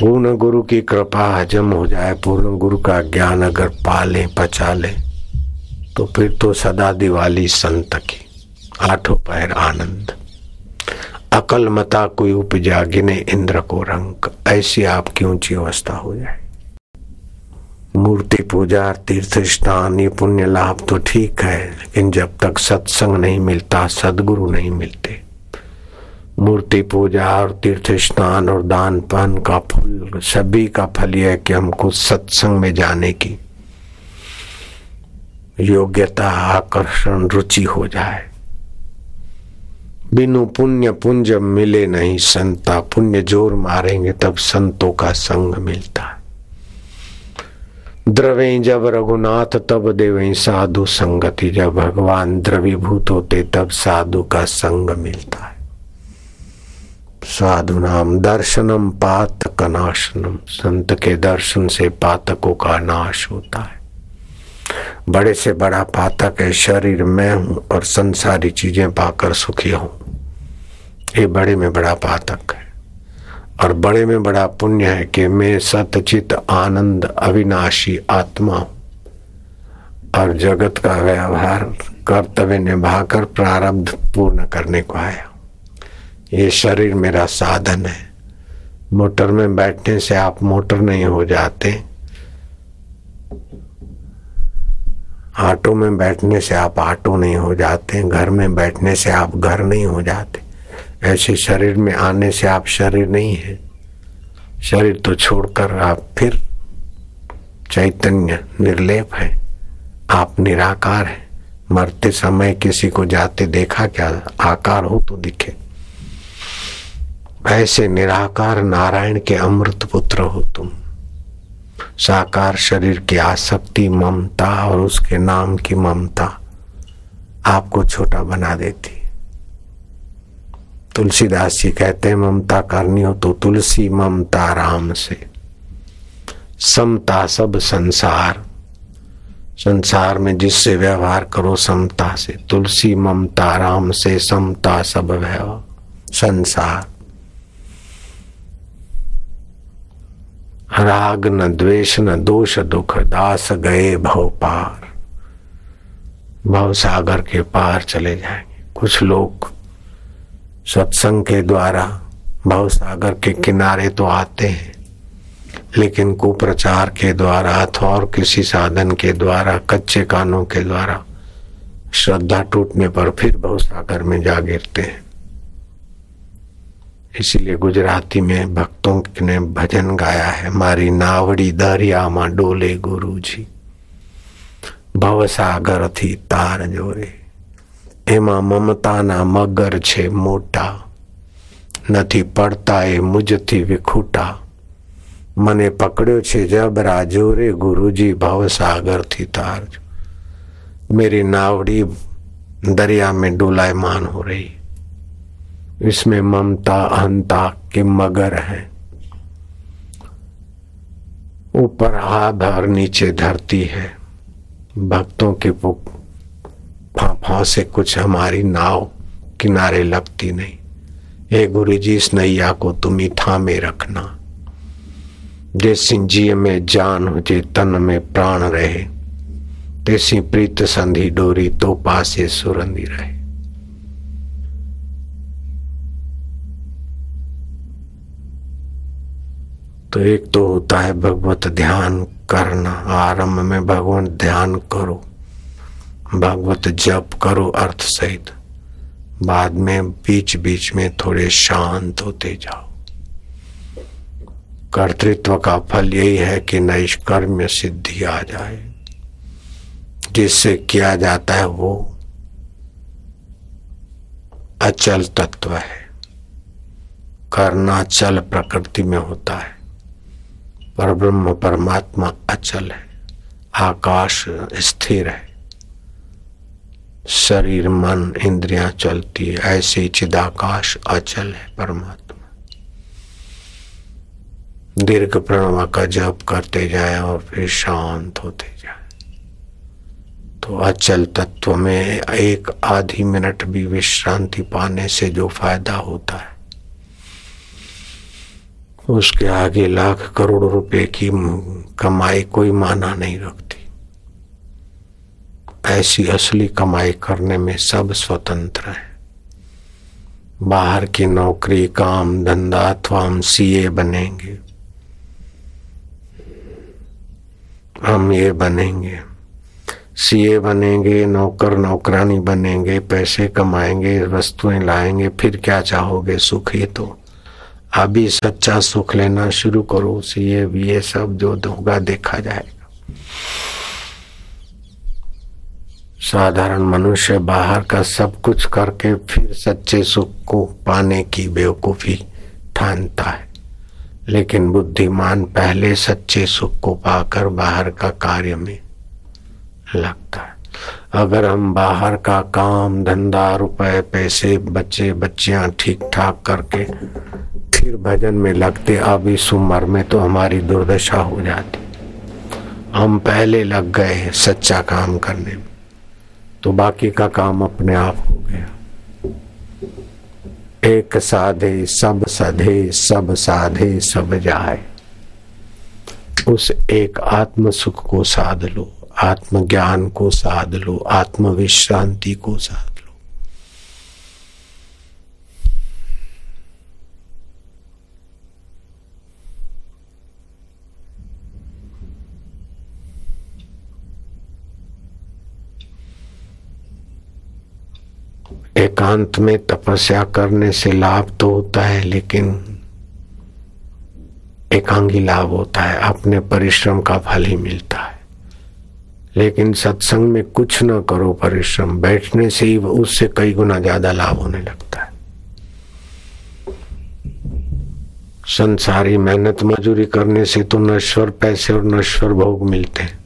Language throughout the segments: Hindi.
पूर्ण गुरु की कृपा हजम हो जाए, पूर्ण गुरु का ज्ञान अगर पाले पचा ले तो फिर तो सदा दिवाली संत की, आठों पैर आनंद। अकल मता कोई उपजा गिने इंद्र को रंग, ऐसी आपकी ऊँची अवस्था हो जाए। मूर्ति पूजा, तीर्थ स्नान, ये पुण्य लाभ तो ठीक है, लेकिन जब तक सत्संग नहीं मिलता, सदगुरु नहीं मिलते मूर्ति पूजा और तीर्थ स्नान और दान पान का फल, सभी का फल यह है कि हमको सत्संग में जाने की योग्यता, आकर्षण, रुचि हो जाए। बिनु पुण्य, पुंज मिले नहीं संता। पुण्य ज़ोर मारेंगे तब संतों का संग मिलता है। द्रवे जब रघुनाथ, तब देवे साधु संगति। जब भगवान द्रवीभूत होते, तब साधु का संग मिलता है। साधु नाम दर्शनम पातक नाशनम संत के दर्शन से पातकों का नाश होता है। बड़े से बड़ा पातक है, शरीर में हूँ और संसारी चीज़ें पाकर सुखी हूँ। ये बड़े में बड़ा पातक है। और बड़े में बड़ा पुण्य है कि मैं सतचित आनंद अविनाशी आत्मा हूँ। और जगत का व्यवहार कर्तव्य निभाकर प्रारब्ध पूर्ण करने को आया ये शरीर मेरा साधन है। मोटर में बैठने से आप मोटर नहीं हो जाते। ऑटो में बैठने से आप ऑटो नहीं हो जाते। घर में बैठने से आप घर नहीं हो जाते। ऐसे शरीर में आने से आप शरीर नहीं है। शरीर तो छोड़कर आप फिर चैतन्य निर्लेप है। आप निराकार है। मरते समय किसी को जाते देखा क्या? आकार हो तो दिखे। ऐसे निराकार नारायण के अमृत पुत्र हो तुम। साकार शरीर की आसक्ति, ममता और उसके नाम की ममता आपको छोटा बना देती। तुलसीदास जी कहते हैं, ममता करनी हो तो तुलसी, ममता राम से। समता सब संसार। संसार में जिससे व्यवहार करो, समता से। तुलसी, ममता राम से, समता सब व्यवहार संसार। राग न द्वेष न दोष दुख, दास गए भव पार। भव सागर के पार चले जाएँगे। कुछ लोग सत्संग के द्वारा भव सागर के किनारे तो आते हैं, लेकिन कुप्रचार के द्वारा अथवा और किसी साधन के द्वारा, कच्चे कानों के द्वारा श्रद्धा टूटने पर फिर भव सागर में जा गिरते हैं। इसीलिए गुजराती में भक्तों ने भजन गाया है मारी नावड़ी दरिया मा डोले गुरु जी ભવ સાગર થી તાર જોરે એમાં મમતાના મગર છે મોટા નથી પડતા એ મુજથી વિખૂટા મને પકડ્યો છે જબરા જોરે ગુરુજી ભવ सागर थी तार मेरी नावड़ी दरिया में डोलायमान हो रही इसमें ममता, अहंता के मगर है। ऊपर आध और नीचे धरती है। भक्तों के फाफा से कुछ हमारी नाव किनारे लगती नहीं। हे गुरु जी इस नैया को तुम ही थामे रखना। जैसी जी में जान हो, जे तन में प्राण रहे, तैसी प्रीत संधि डोरी तो पासे सुरंदी रहे। तो एक तो होता है भगवत ध्यान करना। आरंभ में भगवान ध्यान करो। भगवत जप करो अर्थ सहित। बाद में बीच बीच में थोड़े शांत होते जाओ। कर्तृत्व का फल यही है कि नैष्कर्म्य सिद्धि आ जाए। जिससे किया जाता है वो अचल तत्व है। करना चल प्रकृति में होता है। पर ब्रह्म परमात्मा अचल है, आकाश स्थिर है। शरीर, मन, इंद्रियाँ चलती है, ऐसे चिदाकाश अचल है परमात्मा। दीर्घ प्रणवा का जप करते जाए और फिर शांत होते जाए। तो अचल तत्व में एक आधी मिनट भी विश्रांति पाने से जो फ़ायदा होता है उसके आगे लाख करोड़ रुपए की कमाई कोई माना नहीं रखती। ऐसी असली कमाई करने में सब स्वतंत्र है। बाहर की नौकरी, काम, धंधा, अथवा हम सीए बनेंगे। हम ये बनेंगे। सीए बनेंगे, नौकर, नौकरानी बनेंगे, पैसे कमाएँगे, वस्तुएँ लाएँगे, फिर क्या चाहोगे? सुख तो। अभी सच्चा सुख लेना शुरू करो सीए भी ये सब जो होगा देखा जाएगा। साधारण मनुष्य बाहर का सब कुछ करके फिर सच्चे सुख को पाने की बेवकूफ़ी ठानता है। लेकिन बुद्धिमान पहले सच्चे सुख को पाकर बाहर का कार्य में लगता है। अगर हम बाहर का काम, धंधा, रुपए, पैसे, बच्चे, बच्चियाँ ठीक ठाक करके फिर भजन में लगते अब इस उम्र में तो हमारी दुर्दशा हो जाती। हम पहले लग गए सच्चा काम करने में तो बाकी का काम अपने आप हो गया। एक साधे सब सधे, सब साधे, सब जाए। उस एक आत्म सुख को साध लो आत्म ज्ञान को साध लो आत्म विश्रांति को साध एकांत में तपस्या करने से लाभ तो होता है, लेकिन एकांगी लाभ होता है, अपने परिश्रम का फल ही मिलता है। लेकिन सत्संग में कुछ ना करो परिश्रम, बैठने से ही उससे कई गुना ज़्यादा लाभ होने लगता है। संसारी मेहनत मजूरी करने से तो नश्वर पैसे और नश्वर भोग मिलते हैं।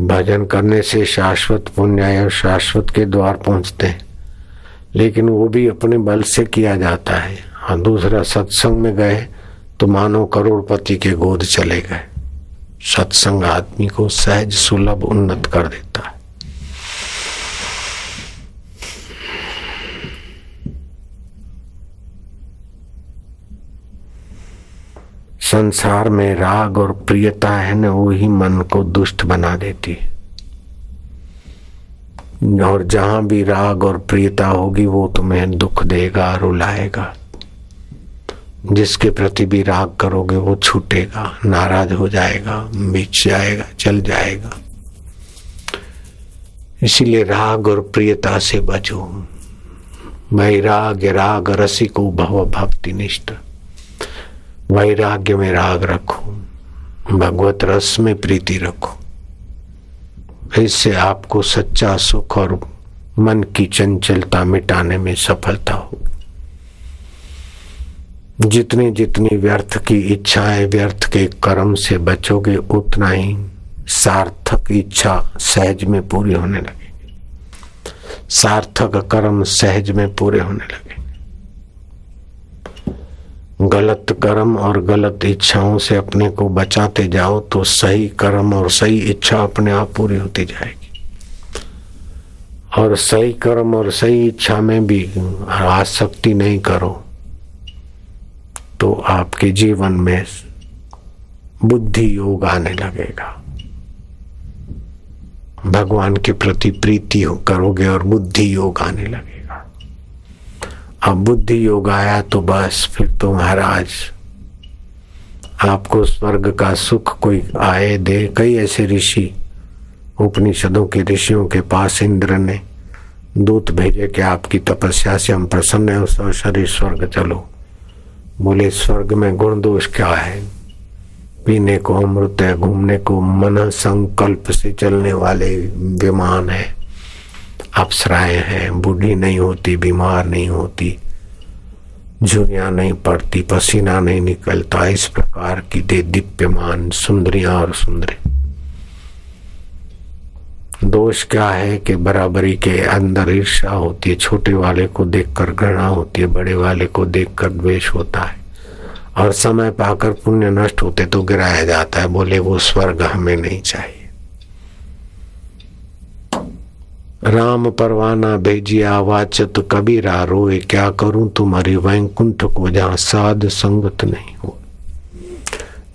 भजन करने से शाश्वत पुण्य और शाश्वत के द्वार पहुँचते हैं। लेकिन वो भी अपने बल से किया जाता है। हाँ दूसरा, सत्संग में गए तो मानो करोड़पति के गोद चले गए। सत्संग आदमी को सहज, सुलभ, उन्नत कर देता है। संसार में राग और प्रियता है ना, वो ही मन को दुष्ट बना देती है। और जहाँ भी राग और प्रियता होगी, वो तुम्हें दुख देगा रुलाएगा। जिसके प्रति भी राग करोगे, वो छूटेगा, नाराज़ हो जाएगा बीच जाएगा, चल जाएगा। इसीलिए राग और प्रियता से बचो। वैराग्य, राग, रसिको, भव, भक्ति, निष्ठ। वैराग्य में राग रखो। भगवत रस में प्रीति रखो। इससे आपको सच्चा सुख और मन की चंचलता मिटाने में सफलता हो जितनी जितनी व्यर्थ की इच्छाएँ व्यर्थ के कर्म से बचोगे, उतना ही सार्थक इच्छा सहज में पूरी होने लगेगी। सार्थक कर्म सहज में पूरे होने लगे गलत कर्म और गलत इच्छाओं से अपने को बचाते जाओ तो सही कर्म और सही इच्छा अपने आप पूरी होती जाएगी। और सही कर्म और सही इच्छा में भी आसक्ति नहीं करो तो आपके जीवन में बुद्धि योग आने लगेगा। भगवान के प्रति प्रीति करोगे और बुद्धि योग आने लगेगा। अब बुद्धि योग आया तो बस, फिर तो महाराज, आपको स्वर्ग का सुख कोई आए दे। कई ऐसे ऋषि, उपनिषदों के ऋषियों के पास इंद्र ने दूत भेजे कि आपकी तपस्या से हम प्रसन्न है उस शरीर स्वर्ग चलो। बोले, स्वर्ग में गुण दोष क्या है? पीने को अमृत है, घूमने को मन संकल्प से चलने वाले विमान है। अप्सराएँ हैं, बूढ़ी नहीं होती, बीमार नहीं होती झुरिया नहीं पड़ती, पसीना नहीं निकलता, इस प्रकार की दे दिव्यमान सुंदरिया और सुंदरी। दोष क्या है कि बराबरी के अंदर ईर्षा होती है, छोटे वाले को देखकर घृणा होती है, बड़े वाले को देखकर द्वेष होता है, और समय पाकर पुण्य नष्ट होते तो गिराया जाता है, बोले वो स्वर्ग हमें नहीं चाहिए। राम परवाना भेजिया वाचत कबीरा रोए, क्या करूँ तुम्हारी वैकुंठ को जहाँ साध संगत नहीं हो।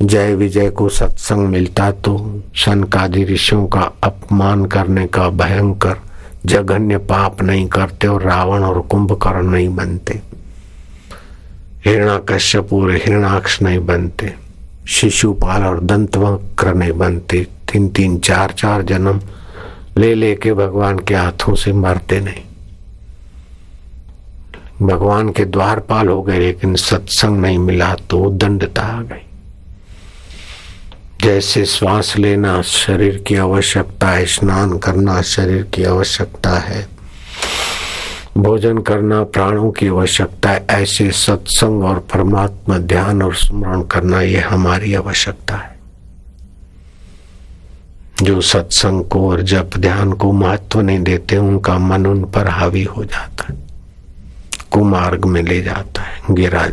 जय विजय को सत्संग मिलता तो सनकादि ऋषियों का अपमान करने का भयंकर जघन्य पाप नहीं करते और रावण और कुंभकर्ण नहीं बनते। हिरणा कश्यप और हिरणाक्ष नहीं बनते। शिशुपाल और दंतवक्र नहीं बनते। तीन तीन चार चार जन्म ले लेके भगवान के हाथों से मरते नहीं। भगवान के द्वारपाल हो गए, लेकिन सत्संग नहीं मिला तो दंडता आ गई। जैसे श्वास लेना शरीर की आवश्यकता है, स्नान करना शरीर की आवश्यकता है, भोजन करना प्राणों की आवश्यकता है, ऐसे सत्संग और परमात्मा ध्यान और स्मरण करना ये हमारी आवश्यकता है। जो सत्संग को और जप ध्यान को महत्व नहीं देते, उनका मन उन पर हावी हो जाता है। कुमार्ग में ले जाता है, गिरा